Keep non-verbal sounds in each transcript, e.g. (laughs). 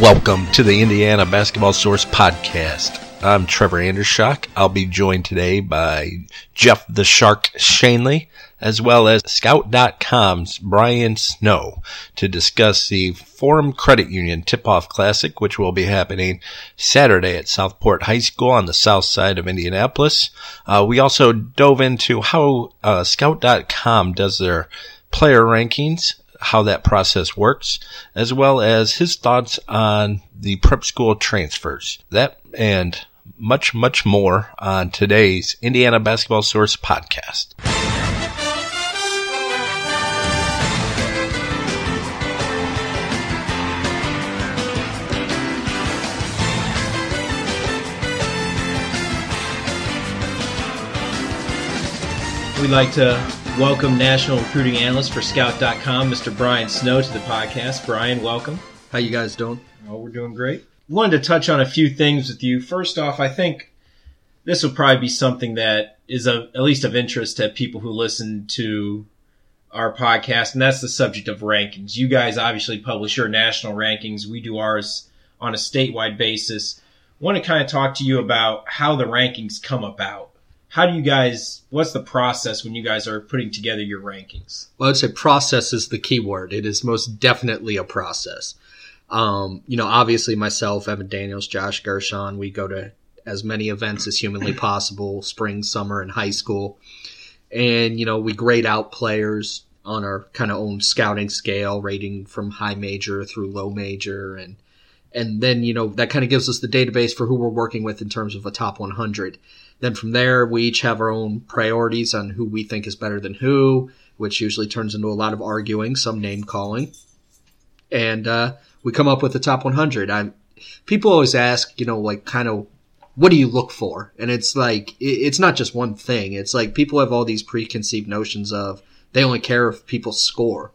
Welcome to the Indiana Basketball Source podcast. I'm Trevor Andershock. I'll be joined today by Jeff the Shark Shanley, as well as Scout.com's Brian Snow to discuss the Forum Credit Union Tip-Off Classic, which will be happening Saturday at Southport High School on the south side of Indianapolis. Uh, we also dove into how uh, Scout.com does their player rankings how that process works, as well as his thoughts on the prep school transfers. That and much, much more on today's Indiana Basketball Source podcast. We'd like to welcome national recruiting analyst for Scout.com, Mr. Brian Snow, to the podcast. Brian, welcome. How you guys doing? Oh, we're doing great. Wanted to touch on a few things with you. First off, I think this will probably be something that is of, at least of interest to people who listen to our podcast, and that's the subject of rankings. You guys obviously publish your national rankings. We do ours on a statewide basis. Want to kind of talk to you about how the rankings come about how do you guys what's the process when you guys are putting together your rankings? Well i'd say process is the key word. It is most definitely a process. Um, you know obviously myself evan daniels josh gershon we go to as many events as humanly (clears throat) possible spring summer and high school. And you know we grade out players on our kind of own scouting scale rating from high major through low major. And and then you know that kind of gives us the database for who we're working with in terms of a top 100 then from there, we each have our own priorities on who we think is better than who, which usually turns into a lot of arguing, some name calling. And uh, we come up with the top 100. I'm, people always ask, you know, like kind of, what do you look for? And it's like, it's not just one thing. It's like people have all these preconceived notions of they only care if people score,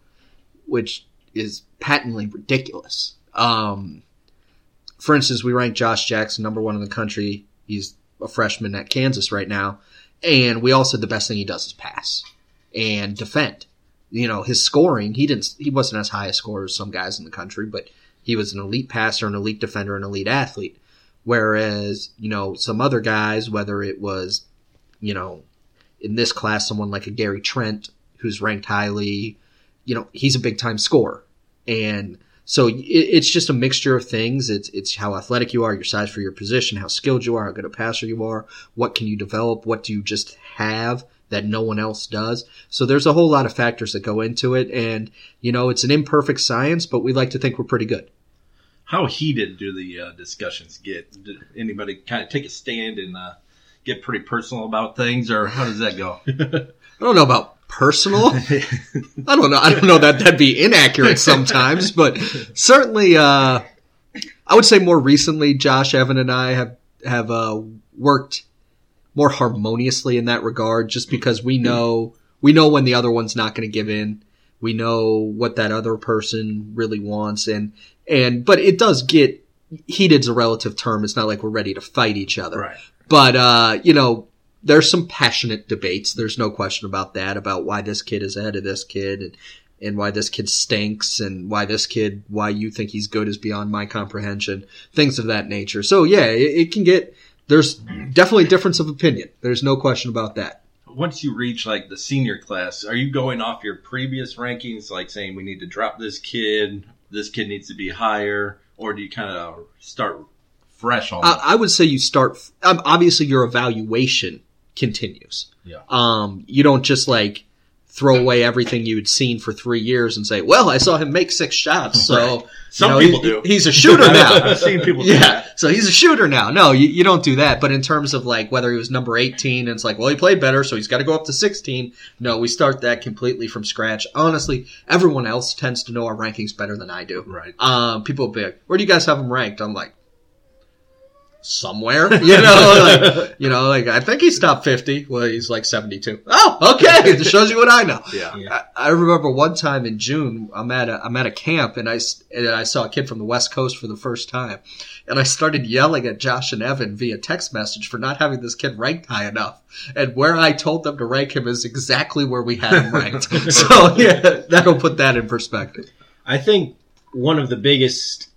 which is patently ridiculous. Um, for instance, we rank Josh Jackson number one in the country. He's a freshman at Kansas right now. And we all said the best thing he does is pass and defend. You know, his scoring, he didn't, he wasn't as high a scorer as some guys in the country, but he was an elite passer, an elite defender, an elite athlete. Whereas, you know, some other guys, whether it was, you know, in this class, someone like a Gary Trent, who's ranked highly, you know, he's a big time scorer. And so it, it's just a mixture of things. It's it's how athletic you are, your size for your position, how skilled you are, how good a passer you are, what can you develop, what do you just have that no one else does. So there's a whole lot of factors that go into it, and you know it's an imperfect science, but we like to think we're pretty good. How heated do the uh, discussions get? Did anybody kind of take a stand and uh, get pretty personal about things, or how does that go? (laughs) I don't know about personal. (laughs) I don't know. I don't know that that'd be inaccurate sometimes, but certainly, uh, I would say more recently, Josh, Evan, and I have have uh, worked more harmoniously in that regard, just because we know we know when the other one's not going to give in. We know what that other person really wants, and and but it does get heated. heated's a relative term. It's not like we're ready to fight each other, right? But uh, you know, there's some passionate debates. There's no question about that, about why this kid is ahead of this kid and, and why this kid stinks and why this kid, why you think he's good is beyond my comprehension. Things of that nature. So yeah, it, it can get, there's definitely difference of opinion. There's no question about that. Once you reach like the senior class, are you going off your previous rankings, like saying we need to drop this kid, this kid needs to be higher, or do you kind of start fresh on? I, I would say you start. Um, obviously, your evaluation continues. Yeah. Um, you don't just like throw away everything you had seen for three years and say, "Well, I saw him make six shots, so right. some you know, people he, do. He's a shooter (laughs) now." I've seen people. (laughs) yeah, so he's a shooter now. No, you, you, don't do that. But in terms of like whether he was number eighteen, and it's like, well, he played better, so he's got to go up to sixteen. No, we start that completely from scratch. Honestly, everyone else tends to know our rankings better than I do. Right. Um, people will be like, "Where do you guys have him ranked?" I'm like, somewhere. (laughs) You know, like you know, like I think he's top fifty. Well, he's like seventy two. Oh, okay. It shows you what I know. Yeah. I, I, remember one time in June, I'm at a I'm at a camp and I and I saw a kid from the West Coast for the first time, and I started yelling at Josh and Evan via text message for not having this kid ranked high enough. And where I told them to rank him is exactly where we had him ranked. (laughs) so yeah, that'll put that in perspective. I think one of the biggest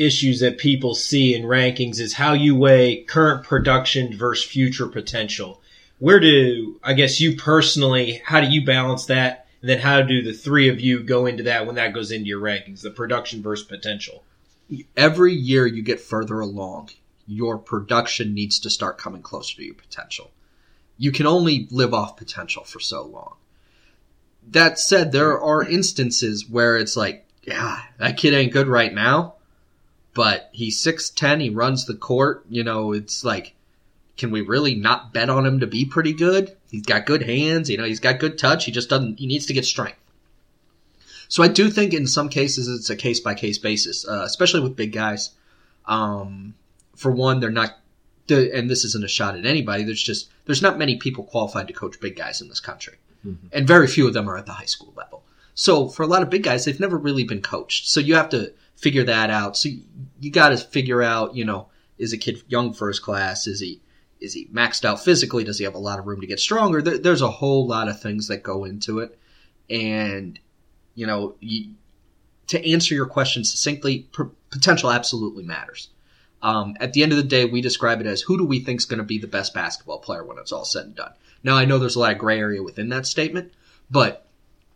issues that people see in rankings is how you weigh current production versus future potential. Where do, I guess you personally, how do you balance that? And then how do the three of you go into that when that goes into your rankings, the production versus potential? Every year you get further along, your production needs to start coming closer to your potential. You can only live off potential for so long. That said, there are instances where it's like, yeah, that kid ain't good right now, but he's 6'10, he runs the court, you know, it's like, can we really not bet on him to be pretty good? He's got good hands, you know, he's got good touch, he just doesn't, he needs to get strength. So I do think in some cases it's a case by case basis, uh, especially with big guys. Um, for one, they're not, and this isn't a shot at anybody. There's just there's not many people qualified to coach big guys in this country, mm-hmm. and very few of them are at the high school level. So for a lot of big guys, they've never really been coached. So you have to figure that out. So you, got to figure out, you know, is a kid young first class? Is he is he maxed out physically? Does he have a lot of room to get stronger? There, there's a whole lot of things that go into it, and you know, you, to answer your question succinctly, potential absolutely matters. Um, at the end of the day, we describe it as who do we think is going to be the best basketball player when it's all said and done. Now, I know there's a lot of gray area within that statement, but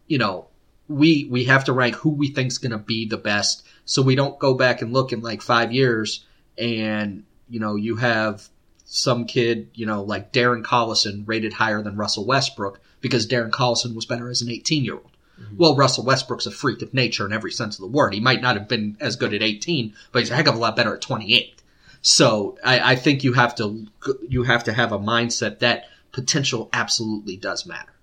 you know, we we have to rank who we think's going to be the best, so we don't go back and look in like five years and you know you have some kid, you know, like Darren Collison rated higher than Russell Westbrook because Darren Collison was better as an 18 year old. Mm-hmm. Well, Russell Westbrook's a freak of nature in every sense of the word. He might not have been as good at 18, but he's a heck of a lot better at 28. So I, I think you have to you have to have a mindset that potential absolutely does matter.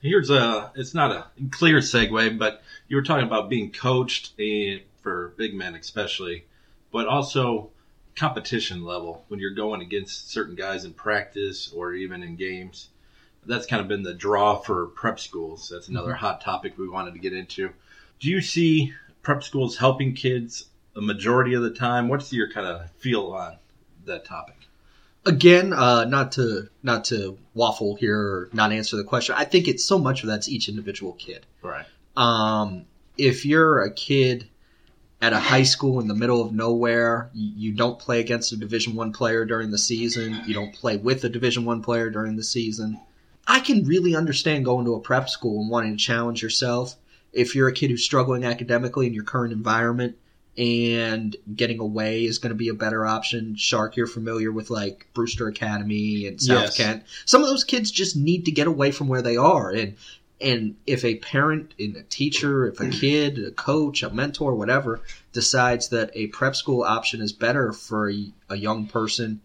Here's a it's not a clear segue, but you were talking about being coached and for big men especially, but also competition level when you're going against certain guys in practice or even in games that's kind of been the draw for prep schools. That's another mm-hmm. hot topic we wanted to get into. Do you see prep schools helping kids a majority of the time? What's your kind of feel on that topic? Again, uh, not to not to waffle here or not answer the question. I think it's so much of that's each individual kid. Right. Um, if you're a kid at a high school in the middle of nowhere, you, you don't play against a Division One player during the season. You don't play with a Division One player during the season I can really understand going to a prep school and wanting to challenge yourself. If you're a kid who's struggling academically in your current environment and getting away is going to be a better option. Shark, you're familiar with like Brewster Academy and South yes. Kent. Some of those kids just need to get away from where they are. And and if a parent and a teacher, if a kid, a coach, a mentor, whatever, decides that a prep school option is better for a, a young person,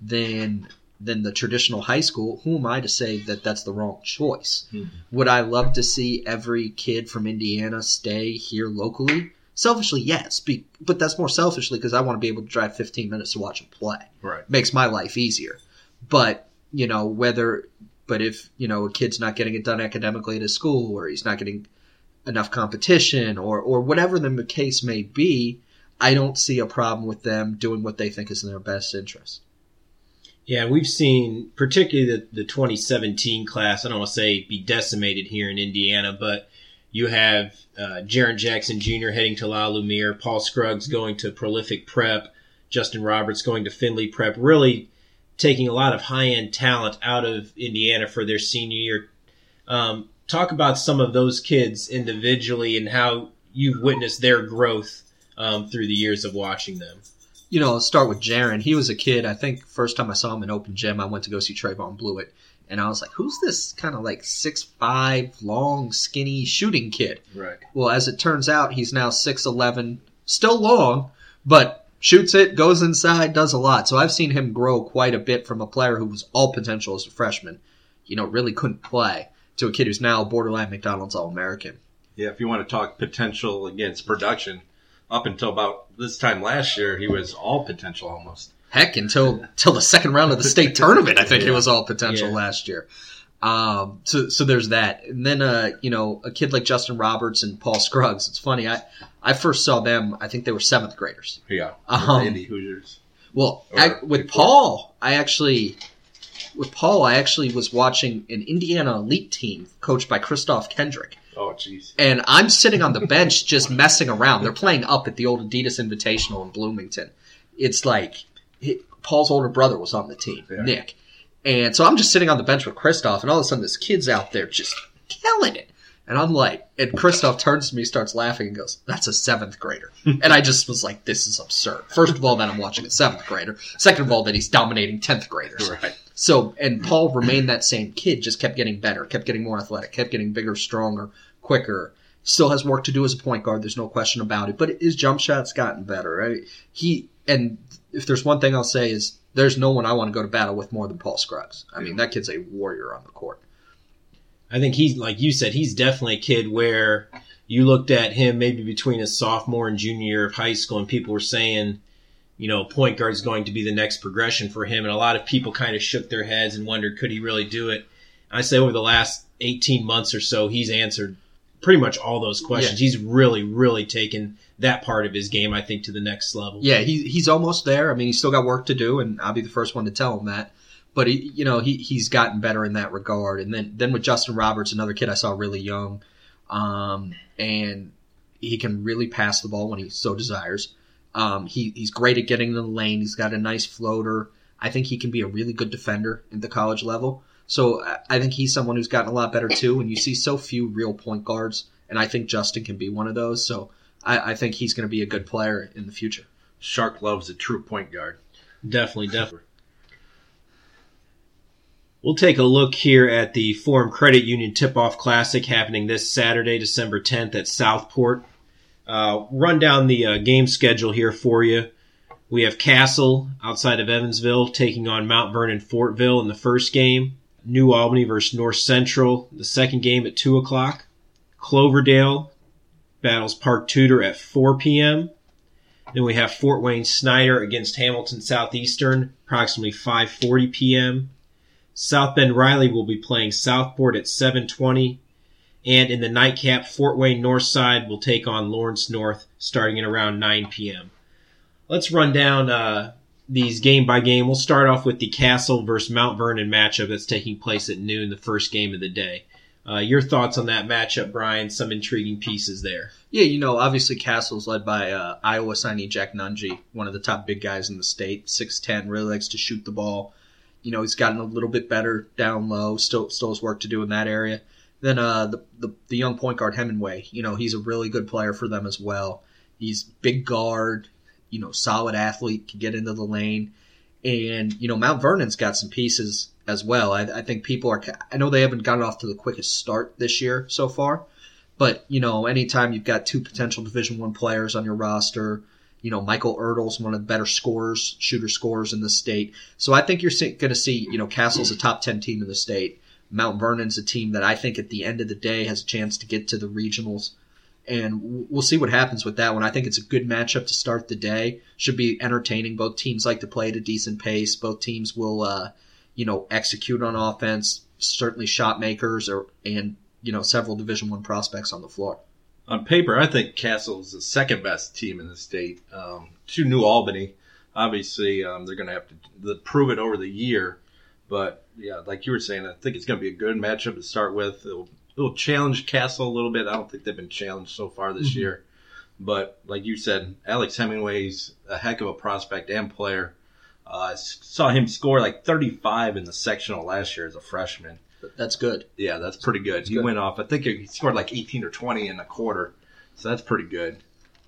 then than the traditional high school, who am I to say that that's the wrong choice? Mm-hmm. Would I love to see every kid from Indiana stay here locally? Selfishly, yes, be, but that's more selfishly because I want to be able to drive 15 minutes to watch them play. Right. Makes my life easier. But, you know, whether, but if, you know, a kid's not getting it done academically at his school or he's not getting enough competition or, or whatever the case may be, I don't see a problem with them doing what they think is in their best interest. Yeah, we've seen particularly the, the 2017 class. I don't want to say be decimated here in Indiana, but you have uh, Jaren Jackson Jr. heading to La Lumiere, Paul Scruggs going to Prolific Prep, Justin Roberts going to Findlay Prep. Really taking a lot of high end talent out of Indiana for their senior year. Um, talk about some of those kids individually and how you've witnessed their growth um, through the years of watching them you know, I'll start with Jaren. He was a kid. I think first time I saw him in open gym, I went to go see Trevon Bluiett, and I was like, "Who's this kind of like six five, long, skinny shooting kid?" Right. Well, as it turns out, he's now six eleven, still long, but shoots it, goes inside, does a lot. So I've seen him grow quite a bit from a player who was all potential as a freshman, you know, really couldn't play, to a kid who's now borderline McDonald's All American. Yeah, if you want to talk potential against production, up until about this time last year, he was all potential almost. Heck, until until the second round of the state (laughs) tournament, I think yeah. it was all potential yeah. last year. Um, so so there's that, and then uh, you know, a kid like Justin Roberts and Paul Scruggs. It's funny. I I first saw them. I think they were seventh graders. Yeah, um, Indy Hoosiers. Well, I, with Paul, I actually with Paul, I actually was watching an Indiana elite team coached by Christoph Kendrick Oh, jeez. and I'm sitting on the bench just messing around. They're playing up at the old Adidas Invitational in Bloomington. It's like he- Paul's older brother was on the team, Yeah. Nick, and so I'm just sitting on the bench with Christoph, and all of a sudden this kid's out there just killing it. And I'm like, and Christoph turns to me, starts laughing, and goes, "That's a seventh grader." (laughs) and I just was like, "This is absurd." First of all, that I'm watching a seventh grader. Second of all, that he's dominating tenth graders. Right. So, and Paul remained that same kid, just kept getting better, kept getting more athletic, kept getting bigger, stronger, quicker. Still has work to do as a point guard. There's no question about it. But his jump shot's gotten better. Right? He and if there's one thing I'll say is there's no one I want to go to battle with more than Paul Scruggs. I mean, that kid's a warrior on the court. I think he's like you said, he's definitely a kid where you looked at him maybe between his sophomore and junior year of high school, and people were saying, you know, point guard is going to be the next progression for him, and a lot of people kind of shook their heads and wondered could he really do it. I say over the last 18 months or so, he's answered pretty much all those questions. He's really, really taken that part of his game, I think, to the next level. Yeah, he, he's almost there. I mean, he's still got work to do, and I'll be the first one to tell him that. But he, you know, he he's gotten better in that regard. And then then with Justin Roberts, another kid I saw really young, um, and he can really pass the ball when he so desires. Um, he he's great at getting in the lane. He's got a nice floater. I think he can be a really good defender at the college level. So I- I think he's someone who's gotten a lot better too. And you see so few real point guards, and I think Justin can be one of those. So I, I think he's going to be a good player in the future. Shark loves a true point guard. Definitely, definitely. We'll take a look here at the Forum Credit Union Tip Off Classic happening this Saturday, December 10th at Southport. Uh, run down the uh, game schedule here for you. We have Castle outside of Evansville taking on Mount Vernon Fortville in the first game. New Albany versus North Central, the second game at 2 o'clock. Cloverdale battles Park Tudor at 4 p.m. Then we have Fort Wayne Snider against Hamilton Southeastern, approximately 5:40 p.m. South Bend Riley will be playing Southport at 7:20, and in the nightcap, Fort Wayne Northside will take on Lawrence North starting at around 9 p.m. Let's run down uh, these game by game. We'll start off with the Castle versus Mount Vernon matchup that's taking place at noon, the first game of the day. Uh, your thoughts on that matchup, Brian? Some intriguing pieces there. Yeah, you know, obviously Castle's led by uh, Iowa signee Jack Nunge, one of the top big guys in the state. Six ten, really likes to shoot the ball. You know, he's gotten a little bit better down low. Still, still has work to do in that area. Then uh, the, the the young point guard Hemingway. You know, he's a really good player for them as well. He's big guard. You know, solid athlete, can get into the lane. And you know, Mount Vernon's got some pieces as well. I, I think people are. I know they haven't gotten off to the quickest start this year so far. But you know, anytime you've got two potential Division One players on your roster, you know Michael Erdel's one of the better scorers, shooter scorers in the state. So I think you're going to see, you know, Castle's a top ten team in the state. Mount Vernon's a team that I think at the end of the day has a chance to get to the regionals, and we'll see what happens with that one. I think it's a good matchup to start the day. Should be entertaining. Both teams like to play at a decent pace. Both teams will, uh, you know, execute on offense. Certainly, shot makers or and you know several Division One prospects on the floor. On paper, I think Castle's the second best team in the state um, to New Albany. Obviously, um, they're going to have to prove it over the year. But yeah, like you were saying, I think it's going to be a good matchup to start with. It'll, it'll challenge Castle a little bit. I don't think they've been challenged so far this Mhm. year. But like you said, Alex Hemingway's a heck of a prospect and player. Uh, saw him score like 35 in the sectional last year as a freshman. That's good. Yeah, that's pretty good. he good. went off. I think he scored like 18 or 20 in a quarter, so that's pretty good.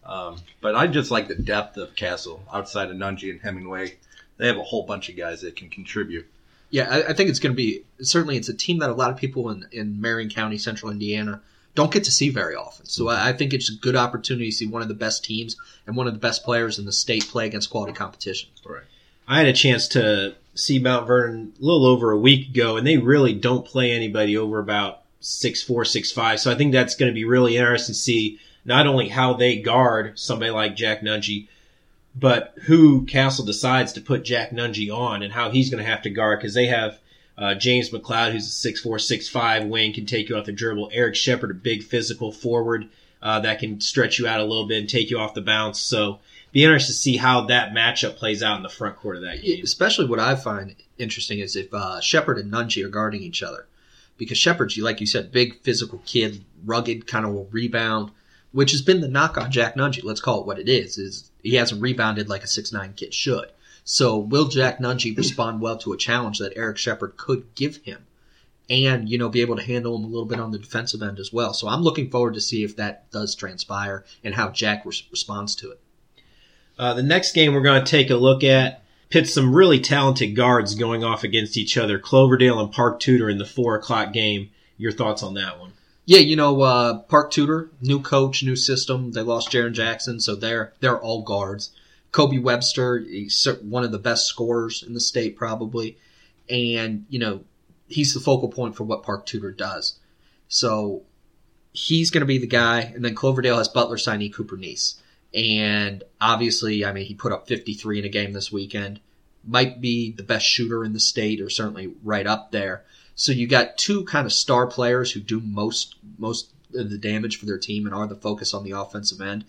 Um, but I just like the depth of Castle outside of Nunge and Hemingway. They have a whole bunch of guys that can contribute. Yeah, I, I think it's going to be certainly it's a team that a lot of people in in Marion County, Central Indiana, don't get to see very often. So I, I think it's a good opportunity to see one of the best teams and one of the best players in the state play against quality competition. Right. I had a chance to see Mount Vernon a little over a week ago, and they really don't play anybody over about six four, six five. So I think that's going to be really interesting to see not only how they guard somebody like Jack Nunge, but who Castle decides to put Jack Nunge on and how he's going to have to guard because they have uh, James McLeod, who's a six four, six five wing, can take you off the dribble. Eric Shepard, a big physical forward uh, that can stretch you out a little bit and take you off the bounce. So be interested to see how that matchup plays out in the front court of that game. Especially what I find interesting is if uh, Shepard and Nunge are guarding each other. because Shepard's, like you said, big physical kid, rugged, kind of will rebound, which has been the knock on Jack Nunge. Let's call it what it is. Is he hasn't rebounded like a six nine kid should. So will Jack Nunge respond well to a challenge that Eric Shepard could give him? And, you know, be able to handle him a little bit on the defensive end as well. So I'm looking forward to see if that does transpire and how Jack res- responds to it. Uh, the next game we're going to take a look at pits some really talented guards going off against each other. Cloverdale and Park Tudor in the four o'clock game. Your thoughts on that one? Yeah, you know, uh, Park Tudor, new coach, new system. They lost Jaren Jackson, so they're they're all guards. Kobe Webster, he's one of the best scorers in the state probably, and you know he's the focal point for what Park Tudor does. So he's going to be the guy, and then Cloverdale has Butler signee Cooper Neese, and obviously, I mean, he put up 53 in a game this weekend. Might be the best shooter in the state, or certainly right up there. So you got two kind of star players who do most most of the damage for their team and are the focus on the offensive end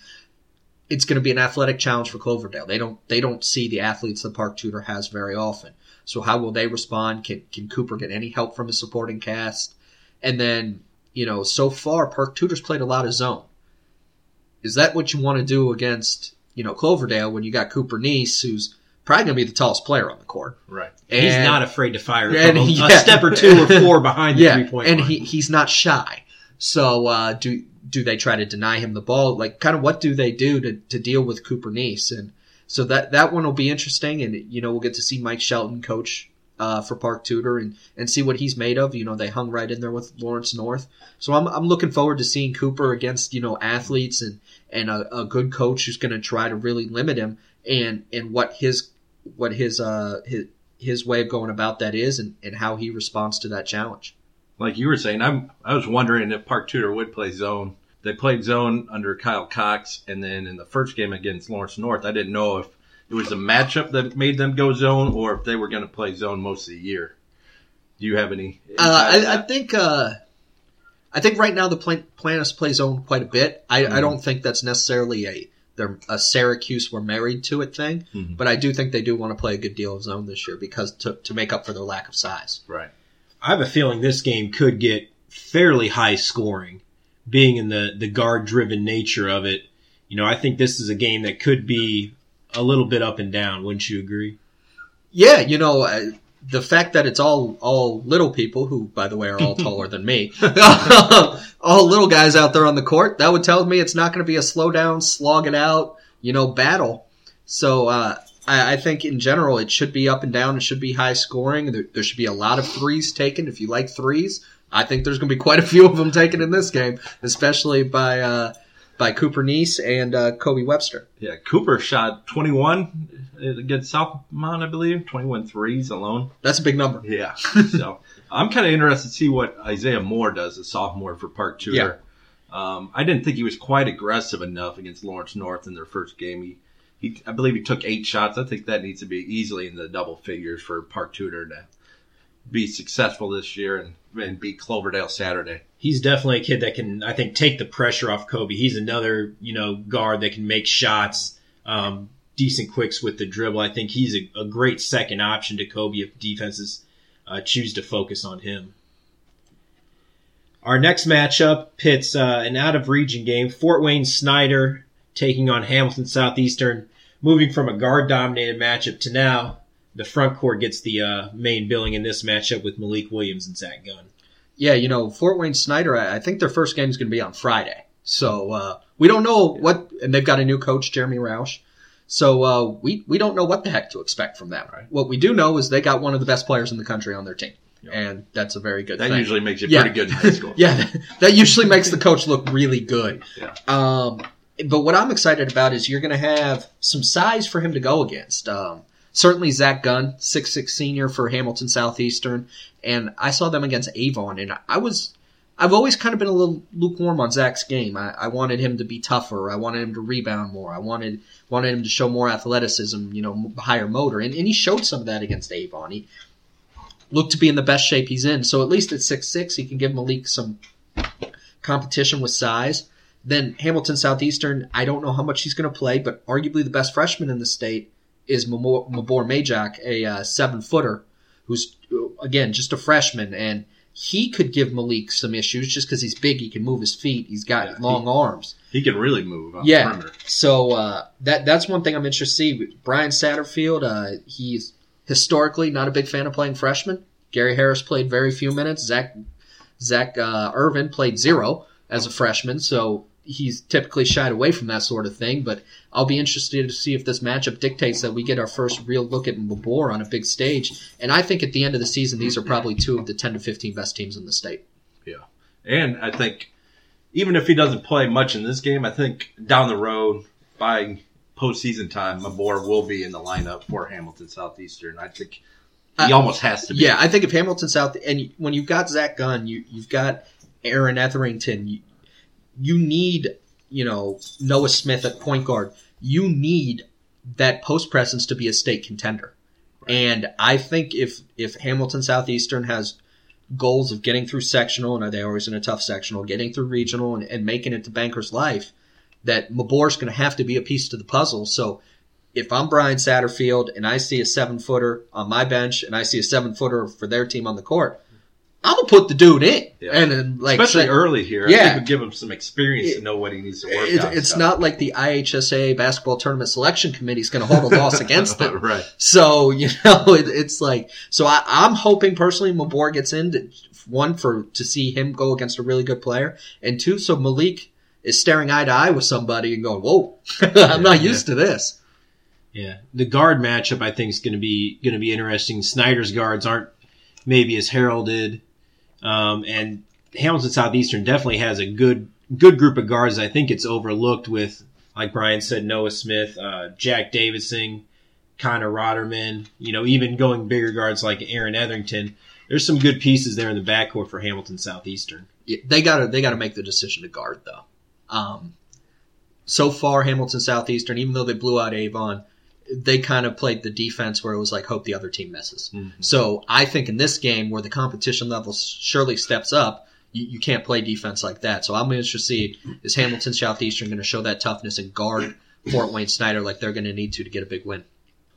it's going to be an athletic challenge for Cloverdale. They don't they don't see the athletes that Park Tudor has very often. So how will they respond? Can can Cooper get any help from his supporting cast? And then you know, so far Park Tudor's played a lot of zone. Is that what you want to do against you know Cloverdale when you got Cooper Neese who's probably going to be the tallest player on the court? Right. And, he's not afraid to fire and a, he- a step or two or (laughs) four behind the yeah, three point and line. he he's not shy. So uh, do do they try to deny him the ball? Like, kind of what do they do to, to deal with Cooper Neese? And so that that one will be interesting, and you know we'll get to see Mike Shelton coach uh, for Park Tudor and and see what he's made of. You know they hung right in there with Lawrence North, so I'm I'm looking forward to seeing Cooper against you know athletes and and a, a good coach who's going to try to really limit him and and what his what his uh his his way of going about that is and, and how he responds to that challenge. like you were saying, I'm I was wondering if Park Tudor would play zone. They played zone under Kyle Cox, and then in the first game against Lawrence North, I didn't know if it was a matchup that made them go zone or if they were going to play zone most of the year. Do you have any? Uh, I, I think uh, I think right now the plan, plan is play zone quite a bit. I, I Mhm. don't think that's necessarily a they're a Syracuse we're married to it thing, Mhm. but I do think they do want to play a good deal of zone this year because to, to make up for their lack of size. right. I have a feeling this game could get fairly high scoring, being in the, the guard driven nature of it. You know, I think this is a game that could be a little bit up and down. Wouldn't you agree? Yeah, you know, uh, the fact that it's all all little people who, by the way, are all (laughs) taller than me, (laughs) all little guys out there on the court, that would tell me it's not going to be a slow down, slog it out, you know, battle. So uh, I, I think in general it should be up and down. It should be high scoring. There, there should be a lot of threes taken. If you like threes, I think there's going to be quite a few of them taken in this game, especially by uh, by Cooper Neese and uh, Kobe Webster. Yeah, Cooper shot 21 against Southmont, I believe, 21 threes alone. That's a big number. Yeah. so I'm kind of interested to see what Isaiah Moore does, a sophomore for Park Tudor. Um, I didn't think he was quite aggressive enough against Lawrence North in their first game. He, he, I believe he took eight shots. I think that needs to be easily in the double figures for Park Tudor to be successful this year and, and beat Cloverdale Saturday. He's definitely a kid that can, I think, take the pressure off Kobe. He's another, you know, guard that can make shots, um, decent quicks with the dribble. I think he's a, a great second option to Kobe if defenses uh, choose to focus on him. Our next matchup pits uh, an out of region game. Fort Wayne Snider taking on Hamilton Southeastern, moving from a guard dominated matchup to now the front court gets the uh, main billing in this matchup with Malik Williams and Zach Gunn. Yeah, you know, Fort Wayne Snider, I I think their first game is going to be on Friday. So, uh, we don't know what, and they've got a new coach, Jeremy Roush. So, uh, we, we don't know what the heck to expect from them. Right. What we do know is they got one of the best players in the country on their team. Yeah. And that's a very good That thing. usually makes you Yeah. pretty good in high school. (laughs) yeah, that, that usually makes the coach look really good. Yeah. Um, but what I'm excited about is you're going to have some size for him to go against. Um, certainly Zach Gunn, six six senior for Hamilton Southeastern, and I saw them against Avon, and I was. I've always kind of been a little lukewarm on Zach's game. I, I wanted him to be tougher. I wanted him to rebound more. I wanted wanted him to show more athleticism, you know, higher motor, and, and he showed some of that against Avon. He looked to be in the best shape he's in. So at least at six six, he can give Malik some competition with size. Then Hamilton Southeastern, I don't know how much he's going to play, but arguably the best freshman in the state is Mabor Majak, a uh, seven footer who's again just a freshman, and he could give Malik some issues just because he's big. He can move his feet. He's got Yeah, long arms. He can really move on Yeah. So uh, that that's one thing I'm interested to see. Brian Satterfield, uh, he's historically not a big fan of playing freshmen. Gary Harris played very few minutes. Zach Zach uh, Irvin played zero as a freshman, so he's typically shied away from that sort of thing. But I'll be interested to see if this matchup dictates that we get our first real look at Mabor on a big stage. And I think at the end of the season, these are probably two of the 10 to 15 best teams in the state. Yeah. And I think even if he doesn't play much in this game, I think down the road by postseason time, Mabor will be in the lineup for Hamilton Southeastern. I think he almost has to be. Yeah, I think if Hamilton South and when you've got Zach Gunn, you you've got Aaron Etherington, you, you need you know Noah Smith at point guard. You need that post presence to be a state contender. And I think if if Hamilton Southeastern has goals of getting through sectional, and are they always in a tough sectional, getting through regional, and, and making it to Banker's Life, that Mabor's going to have to be a piece to the puzzle. So if I'm Brian Satterfield and I see a seven footer on my bench and I see a seven footer for their team on the court, I'm gonna put the dude in. Yeah. And then like Especially say- early here. Yeah. I think would give him some experience It- to know what he needs to work it- it's stuff. not like the IHSA basketball tournament selection committee is going to hold a loss (laughs) against them. right. So you (laughs) know, it, it's like so. I, I'm hoping personally, Mabor gets in. To, one for to see him go against a really good player, and two, so Malik is staring eye to eye with somebody and going, "Whoa, (laughs) I'm not used to this." Yeah, the guard matchup I think is going to be going to be interesting. Snider's guards aren't maybe as heralded, um, and Hamilton Southeastern definitely has a good good group of guards. I think it's overlooked with, like Brian said, Noah Smith, uh, Jack Davison, Connor Rotterman. You know, even going bigger guards like Aaron Etherington. There's some good pieces there in the backcourt for Hamilton Southeastern. Yeah, they gotta they gotta make the decision to guard though. Um, so far, Hamilton Southeastern, even though they blew out Avon, they kind of played the defense where it was like hope the other team misses. So I think in this game where the competition level surely steps up, you, you can't play defense like that. So I'm interested to see is Hamilton Southeastern going to show that toughness and guard Fort Wayne Snider like they're going to need to to get a big win.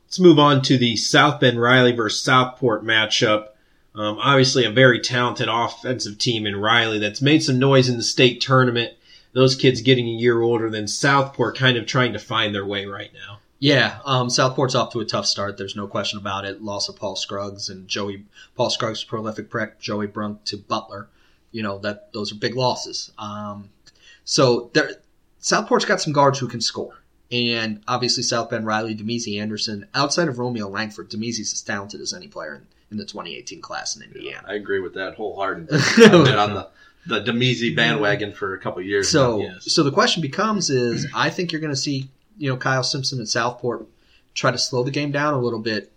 Let's move on to the South Bend Riley versus Southport matchup. Um, obviously, a very talented offensive team in Riley that's made some noise in the state tournament. Those kids getting a year older than Southport, kind of trying to find their way right now. Yeah, um, Southport's off to a tough start. There's no question about it. Loss of Paul Scruggs and Joey. Paul Scruggs prolific prep. Joey Brunk to Butler. You know that those are big losses. Um, so there, Southport's got some guards who can score, and obviously South Bend Riley, Damezi Anderson. Outside of Romeo Langford, Damezi's as talented as any player in, in the 2018 class in Indiana. I agree with that wholeheartedly. (laughs) I've been on the the Damezi bandwagon for a couple years. So, now. Yes. so the question becomes: Is I think you're going to see, you know, Kyle Simpson at Southport try to slow the game down a little bit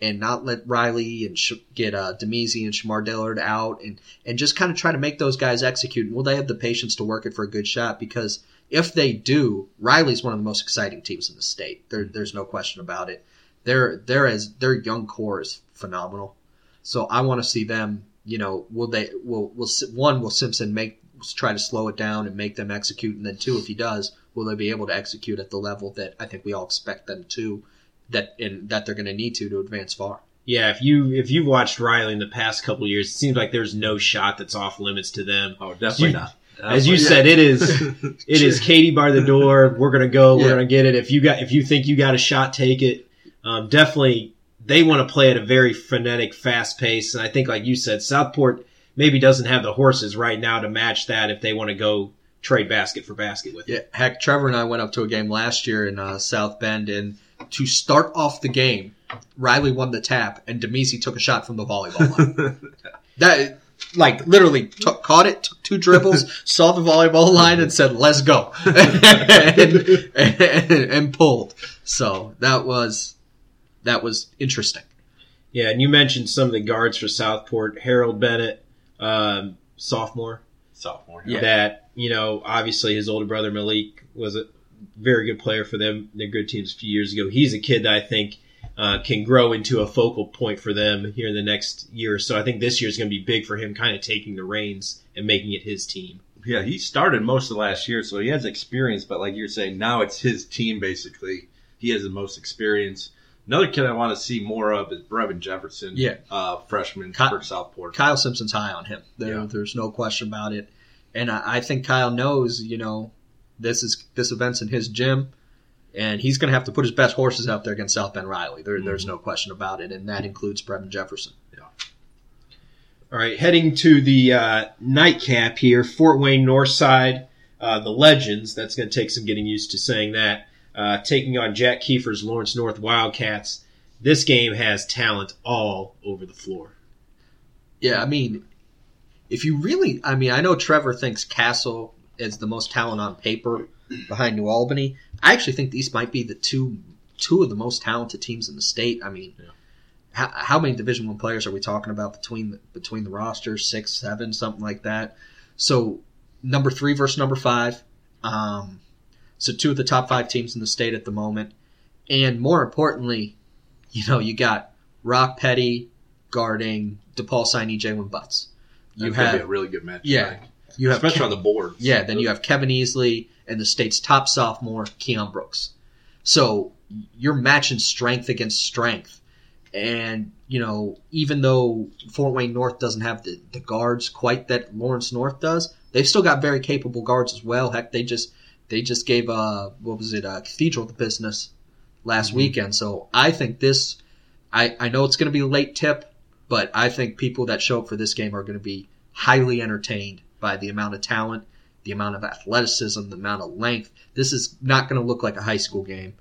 and not let Riley and Sh- get uh, Damezi and Shamar Dillard out, and and just kind of try to make those guys execute. And will they have the patience to work it for a good shot? Because if they do, Riley's one of the most exciting teams in the state. There, there's no question about it. They're they're as their young core is phenomenal. So I want to see them. You know, will they? Will will one will Simpson make try to slow it down and make them execute, and then two, if he does, will they be able to execute at the level that I think we all expect them to, that and that they're going to need to to advance far. Yeah, if you if you've watched Riley in the past couple of years, it seems like there's no shot that's off limits to them. oh, definitely You- not. As you Definitely said, it is (laughs) it is Katie bar the door. We're gonna go. We're Yeah. gonna get it. If you got if you think you got a shot, take it. Um, definitely, they want to play at a very frenetic, fast pace. And I think, like you said, Southport maybe doesn't have the horses right now to match that if they want to go trade basket for basket with it. Yeah, heck, Trevor and I went up to a game last year in uh, South Bend, and to start off the game, Riley won the tap, and Damezi took a shot from the volleyball line. (laughs) that, like, literally took, caught it, took two dribbles, saw the volleyball line, and said, "Let's go," (laughs) and, and, and pulled. So that was that was interesting. Yeah, and you mentioned some of the guards for Southport. Harold Bennett, um, sophomore. sophomore. Yeah. that you know obviously his older brother Malik was a very good player for them. Their good teams a few years ago. He's a kid that I think uh, can grow into a focal point for them here in the next year or so. I think this year is going to be big for him, kind of taking the reins and making it his team. Yeah, he started most of last year, so he has experience. But like you're saying, now it's his team basically. He has the most experience. Another kid I want to see more of is Brevin Jefferson. Yeah. uh, freshman Ky- for Southport. Kyle Simpson's high on him. There, Yeah. There's no question about it. And I, I think Kyle knows, you know, this is this event's in his gym, and he's going to have to put his best horses out there against South Bend Riley. There, There's no question about it, and that includes Brevin Jefferson. Yeah. All right, heading to the uh, nightcap here, Fort Wayne Northside, uh, the Legends. That's going to take some getting used to saying that. Uh, taking on Jack Keefer's Lawrence North Wildcats. This game has talent all over the floor. Yeah, I mean, if you really, I mean, I know Trevor thinks Castle is the most talent on paper behind New Albany. I actually think these might be the two two of the most talented teams in the state. I mean, Yeah. how, how many Division One players are we talking about between the, between the rosters? Six, seven, something like that. So number three versus number five. Um, so two of the top five teams in the state at the moment, and more importantly, you know, you got Rock Petty guarding DePaul signee Jaylen Butz. You That's be a really good match. Yeah. you have especially Ke- on the board. yeah, then you have Kevin Easley and the state's top sophomore, Keion Brooks. So you're matching strength against strength. And, you know, even though Fort Wayne North doesn't have the, the guards quite that Lawrence North does, they've still got very capable guards as well. Heck, they just they just gave uh what was it, uh Cathedral the business last Mhm. weekend. So I think this I, I know it's gonna be a late tip, but I think people that show up for this game are gonna be highly entertained by the amount of talent, the amount of athleticism, the amount of length. This is not going to look like a high school game.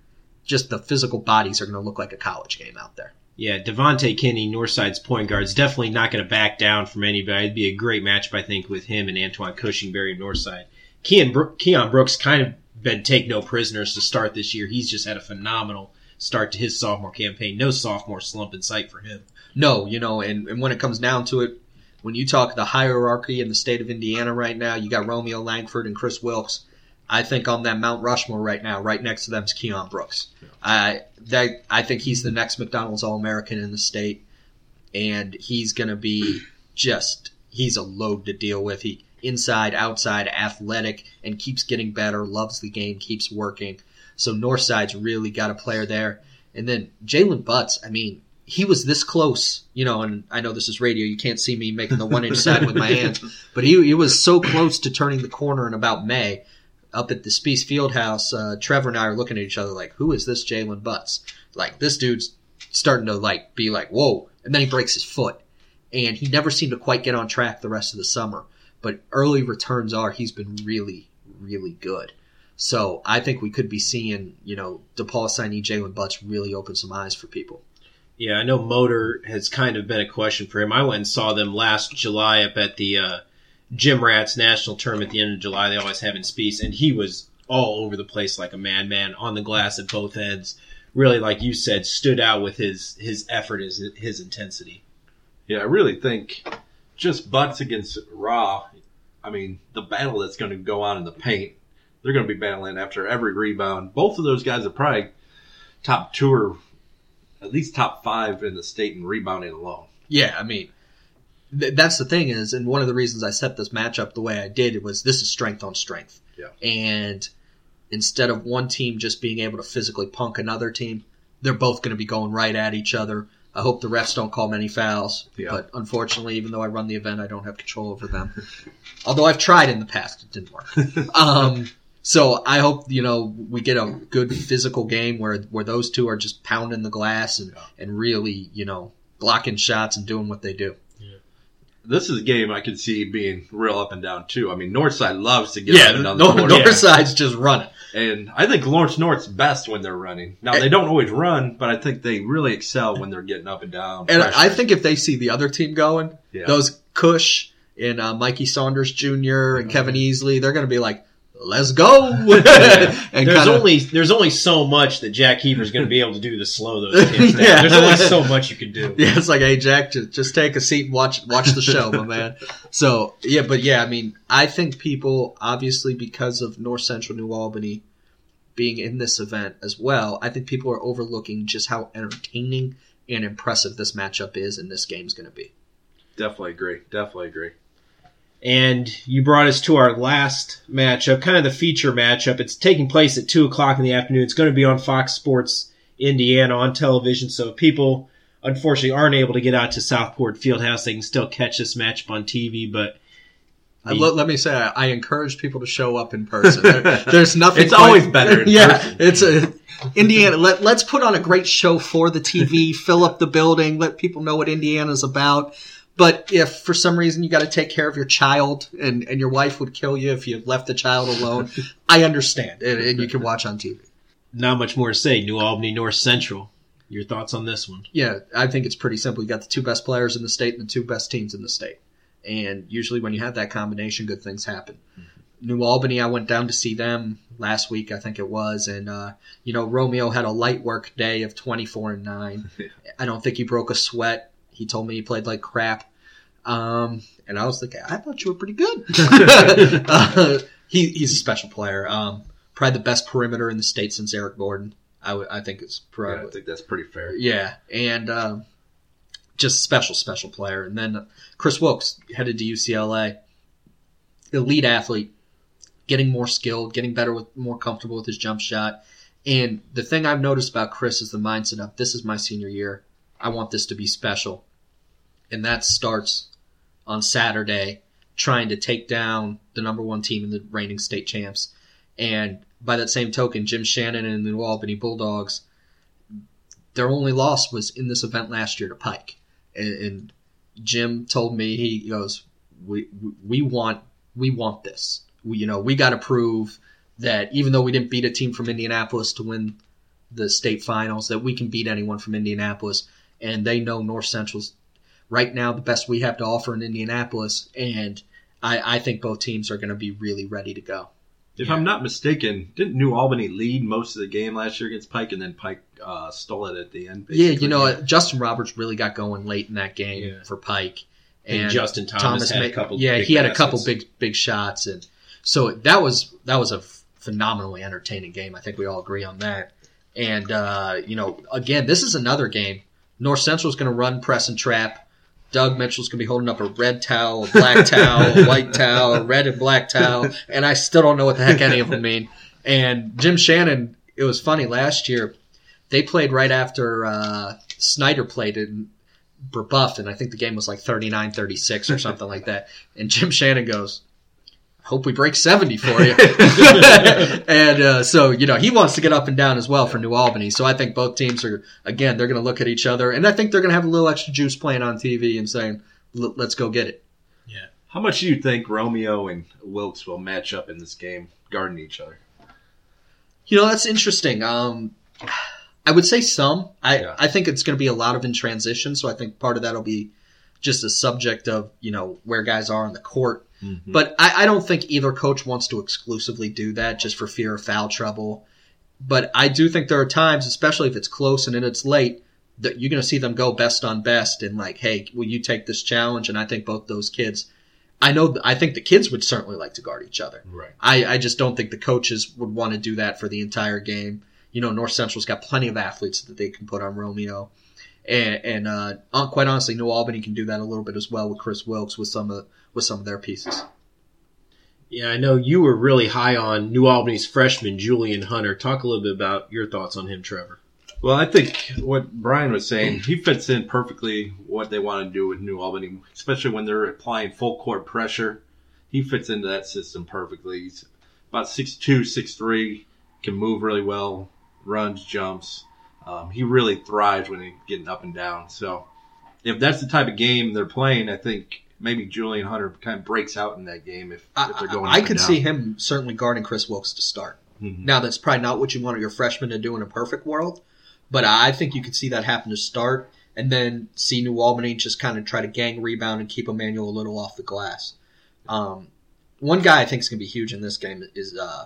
Just the physical bodies are going to look like a college game out there. Yeah, Devontae Kinney, Northside's point guard, is definitely not going to back down from anybody. It'd be a great matchup, I think, with him and Antoine Cushingberry of Northside. Keion, Bro- Keion Brooks kind of been take no prisoners to start this year. He's just had a phenomenal start to his sophomore campaign. No sophomore slump in sight for him. No, you know, and, and when it comes down to it, when you talk the hierarchy in the state of Indiana right now, you got Romeo Langford and Kris Wilkes. I think on that Mount Rushmore right now, right next to them is Keion Brooks. I that I think he's the next McDonald's All American in the state, and he's going to be just he's a load to deal with. He inside, outside, athletic, and keeps getting better. Loves the game, keeps working. So Northside's really got a player there. And then Jaylen Butz, I mean, he was this close, you know, and I know this is radio, you can't see me making the one inch sign with my hands, (laughs) but he, he was so close to turning the corner in about May up at the Spiece Fieldhouse. Uh, Trevor and I are looking at each other like, who is this Jaylen Butz? Like, this dude's starting to like be like, whoa. And then he breaks his foot. And he never seemed to quite get on track the rest of the summer. But early returns are he's been really, really good. So I think we could be seeing, you know, DePaul signee Jaylen Butz really open some eyes for people. Yeah, I know motor has kind of been a question for him. I went and saw them last July up at the uh, Gym Rats National Tournament at the end of July. They always have in Spiece, and he was all over the place like a madman on the glass at both ends. Really, like you said, stood out with his his effort, his his intensity. Yeah, I really think just Butz against Raw. I mean, the battle that's going to go on in the paint, they're going to be battling after every rebound. Both of those guys are probably top two or at least top five in the state in rebounding alone. Yeah, I mean, th- that's the thing is, and one of the reasons I set this matchup the way I did was this is strength on strength. Yeah. And instead of one team just being able to physically punk another team, they're both going to be going right at each other. I hope the refs don't call many fouls, Yeah. but unfortunately, even though I run the event, I don't have control over them. (laughs) Although I've tried in the past, it didn't work. (laughs) um, so I hope you know we get a good physical game where where those two are just pounding the glass and and really you know blocking shots and doing what they do. This is a game I could see being real up and down too. I mean, Northside loves to get up and down the North, court, North side's just running. and I think Lawrence North's best when they're running. Now they don't always run, but I think they really excel when they're getting up and down. And pressure. I think if they see the other team going, Yeah. those Cush and uh, Mikey Saunders Jr. and Kevin Easley, they're going to be like, "Let's go!" (laughs) (laughs) and There's kinda- only there's only so much that Jack Heaver's going to be able to do to slow those kids down. (laughs) Yeah. There's only so much you can do. Yeah, it's like, hey Jack, just, just take a seat and watch watch the show, my man. So yeah, but yeah, I mean, I think people obviously because of North Central New Albany being in this event as well, I think people are overlooking just how entertaining and impressive this matchup is, and this game's going to be. definitely agree. Definitely agree. And you brought us to our last matchup, kind of the feature matchup. It's taking place at two o'clock in the afternoon. It's going to be on Fox Sports Indiana on television. So if people unfortunately aren't able to get out to Southport Fieldhouse, they can still catch this matchup on TV. But uh, I, let, let me say, I, I encourage people to show up in person. There- (laughs) there's nothing. It's always better yeah, person. it's a Indiana. Let, let's put on a great show for the TV. fill up the building. Let people know what Indiana's about. But if for some reason you got to take care of your child and, and your wife would kill you if you left the child alone, (laughs) I understand, and, and you can watch on TV. not much more to say. New Albany, North Central. Your thoughts on this one? Yeah, I think it's pretty simple. You got the two best players in the state and the two best teams in the state. And usually when you have that combination, good things happen. New Albany, I went down to see them last week, I think it was, and uh, you know Romeo had a light work day of twenty four and nine. (laughs) I don't think he broke a sweat. He told me he played like crap, um, and I was like, I thought you were pretty good. (laughs) uh, he, he's a special player. Um, probably the best perimeter in the state since Eric Gordon. I think it's Yeah, probably I think that's pretty fair. yeah, and um, just a special, special player. And then Kris Wilkes headed to UCLA, elite athlete, getting more skilled, getting better with more comfortable with his jump shot. And the thing I've noticed about Kris is the mindset of this is my senior year. I want this to be special, and that starts on Saturday trying to take down the number one team in the reigning state champs. And by that same token, Jim Shannon and the New Albany Bulldogs their only loss was in this event last year to Pike. And, and Jim told me he goes, we we want we want this. We you know we got to prove that even though we didn't beat a team from Indianapolis to win the state finals, that we can beat anyone from Indianapolis. And they know North Central's right now the best we have to offer in Indianapolis. And I, I think both teams are going to be really ready to go. If I'm not mistaken, didn't New Albany lead most of the game last year against Pike, and then Pike uh, stole it at the end? Yeah, you know, uh, Justin Roberts really got going late in that game Yeah. for Pike. And Justin Thomas had a couple Yeah, big he had a couple big big shots, and so that was that was a phenomenally entertaining game. I think we all agree on that. And uh, you know, again, this is another game. North Central's going to run press and trap. Doug Mitchell's going to be holding up a red towel, a black (laughs) towel, a white towel, a red and black towel, and I still don't know what the heck any of them mean. And Jim Shannon, it was funny last year. They played right after uh, Snider played in Brebeuf, and I think the game was like 39-36 or something like that. And Jim Shannon goes, "I hope we break 70 for you." (laughs) and uh, so, you know, he wants to get up and down as well for New Albany. So I think both teams are, again, they're going to look at each other, and I think they're going to have a little extra juice playing on TV and saying, "Let's go get it." Yeah. How much do you think Romeo and Wilkes will match up in this game, guarding each other? You know, that's interesting. Um, I would say some. I, Yeah. I think it's going to be a lot of in transition, so I think part of that will be just a subject of, you know, where guys are on the court. Mm-hmm. But I, I don't think either coach wants to exclusively do that just for fear of foul trouble. But I do think there are times, especially if it's close and then it's late, that you're going to see them go best on best and like, hey, will you take this challenge? And I think both those kids, I know, I think the kids would certainly like to guard each other. Right. I, I just don't think the coaches would want to do that for the entire game. You know, North Central's got plenty of athletes that they can put on Romeo. And, and uh, quite honestly, New Albany can do that a little bit as well with Kris Wilkes with some of with some of their pieces. Yeah, I know you were really high on New Albany's freshman Julian Hunter. Talk a little bit about your thoughts on him, Trevor. Well, I think what Brian was saying, he fits in perfectly what they want to do with New Albany, especially when they're applying full court pressure. He fits into that system perfectly. He's about 6'2", 6'3", can move really well, runs, jumps. Um, he really thrives when he's getting up and down. So if that's the type of game they're playing, I think maybe Julian Hunter kind of breaks out in that game if, if they're going I, I could see him certainly guarding Kris Wilkes to start. Mhm. Now, that's probably not what you want your freshman to do in a perfect world, but I think you could see that happen to start, and then see New Albany just kind of try to gang rebound and keep Emmanuel a little off the glass. Um, one guy I think is going to be huge in this game is uh,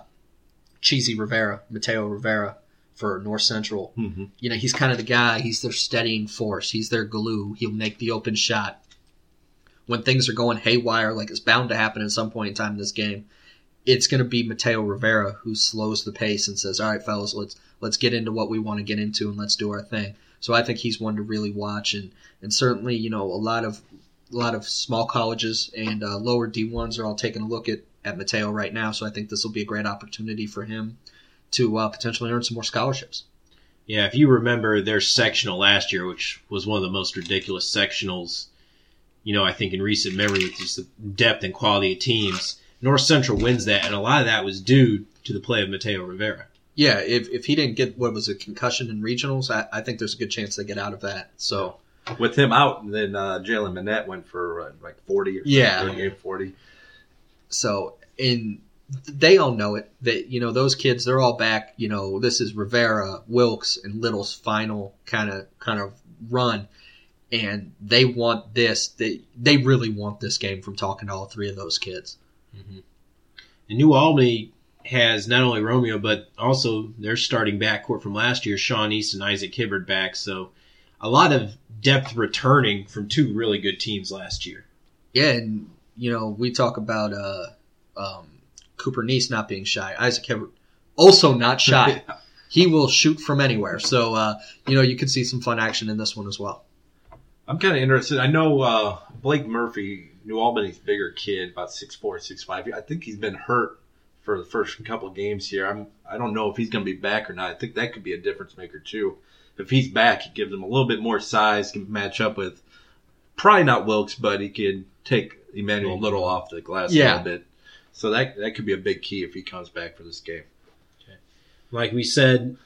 Cheesy Rivera, Mateo Rivera for North Central. Mhm. You know, he's kind of the guy. He's their steadying force. He's their glue. He'll make the open shot when things are going haywire, like it's bound to happen at some point in time in this game it's going to be Mateo Rivera who slows the pace and says, "All right, fellas, let's let's get into what we want to get into and let's do our thing." So I think he's one to really watch, and and certainly you know a lot of a lot of small colleges and uh, lower D ones are all taking a look at at Mateo right now. So I think this will be a great opportunity for him to uh, potentially earn some more scholarships. Yeah, if you remember their sectional last year, which was one of the most ridiculous sectionals, you know, I think in recent memory with just the depth and quality of teams, North Central wins that, and a lot of that was due to the play of Mateo Rivera. Yeah, if, if he didn't get what was a concussion in regionals, I, I think there's a good chance they get out of that. So With him out, and then uh, Jalen Manette went for uh, like 40 or Yeah. something, game 40. so in they all know it that you know those kids they're all back. You know this is Rivera, Wilkes, and Little's final kind of kind of run, and they want this. They they really want this game from talking to all three of those kids. And New Albany has not only Romeo, but also their starting backcourt from last year, Sean East and Isaac Hibbard back. So a lot of depth returning from two really good teams last year. Yeah, and you know we talk about uh, um, Cooper Neese not being shy. Isaac Hibbert also not shy. (laughs) he will shoot from anywhere. So uh, you know you could see some fun action in this one as well. I'm kind of interested. I know uh, Blake Murphy, New Albany's bigger kid, about 6'4", 6'5". I think he's been hurt for the first couple of games here. I'm I don't know if he's going to be back or not. I think that could be a difference maker too. If he's back, he gives him a little bit more size, can match up with probably not Wilkes, but he could take Emmanuel Little off the glass a little bit. So that that could be a big key if he comes back for this game. Like we said,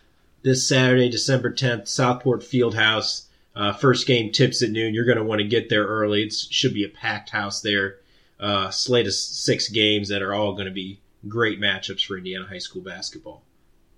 this Saturday, December 10th, Southport Fieldhouse. Uh, first game tips at noon. You're going to want to get there early. It should be a packed house there. Uh, slate of six games that are all going to be great matchups for Indiana high school basketball.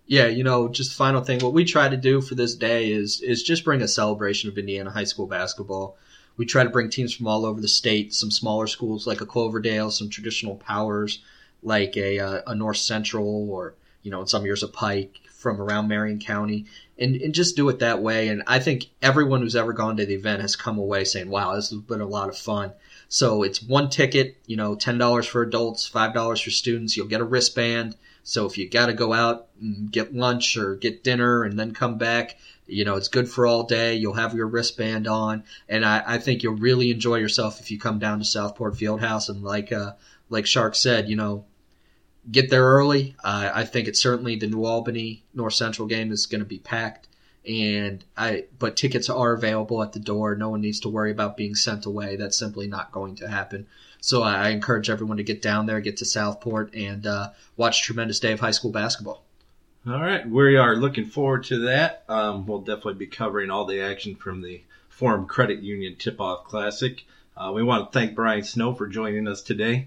Yeah, you know, just final thing. What we try to do for this day is is just bring a celebration of Indiana high school basketball. We try to bring teams from all over the state, some smaller schools like a Cloverdale, some traditional powers like a uh, a North Central, or you know, in some years a Pike from around Marion County, and and just do it that way. And I think everyone who's ever gone to the event has come away saying, "Wow, this has been a lot of fun." So it's one ticket, you know, ten dollars for adults, five dollars for students. You'll get a wristband. So if you got to go out and get lunch or get dinner and then come back, you know, it's good for all day. You'll have your wristband on, and I, I think you'll really enjoy yourself if you come down to Southport Fieldhouse. And like uh, like Shark said, you know, get there early. Uh, I think it's certainly the New Albany North Central game is going to be packed, and I but tickets are available at the door. No one needs to worry about being sent away. That's simply not going to happen. So I, I encourage everyone to get down there, get to Southport, and uh, watch a tremendous day of high school basketball. All right, we are looking forward to that. Um, we'll definitely be covering all the action from the Forum Credit Union Tip Off Classic. Uh, we want to thank Brian Snow for joining us today.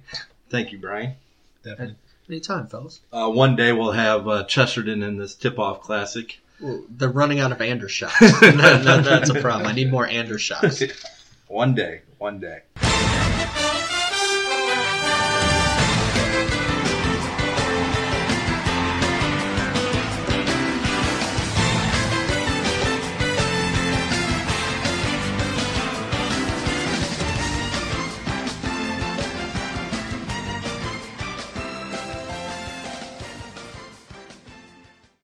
Thank you, Brian. Definitely. Anytime, fellas. Uh, one day we'll have uh, Chesterton in this Tip Off Classic. Well, they're running out of Anders shots. (laughs) That- that- that's a problem. I need more Anders shots. (laughs) One day, one day.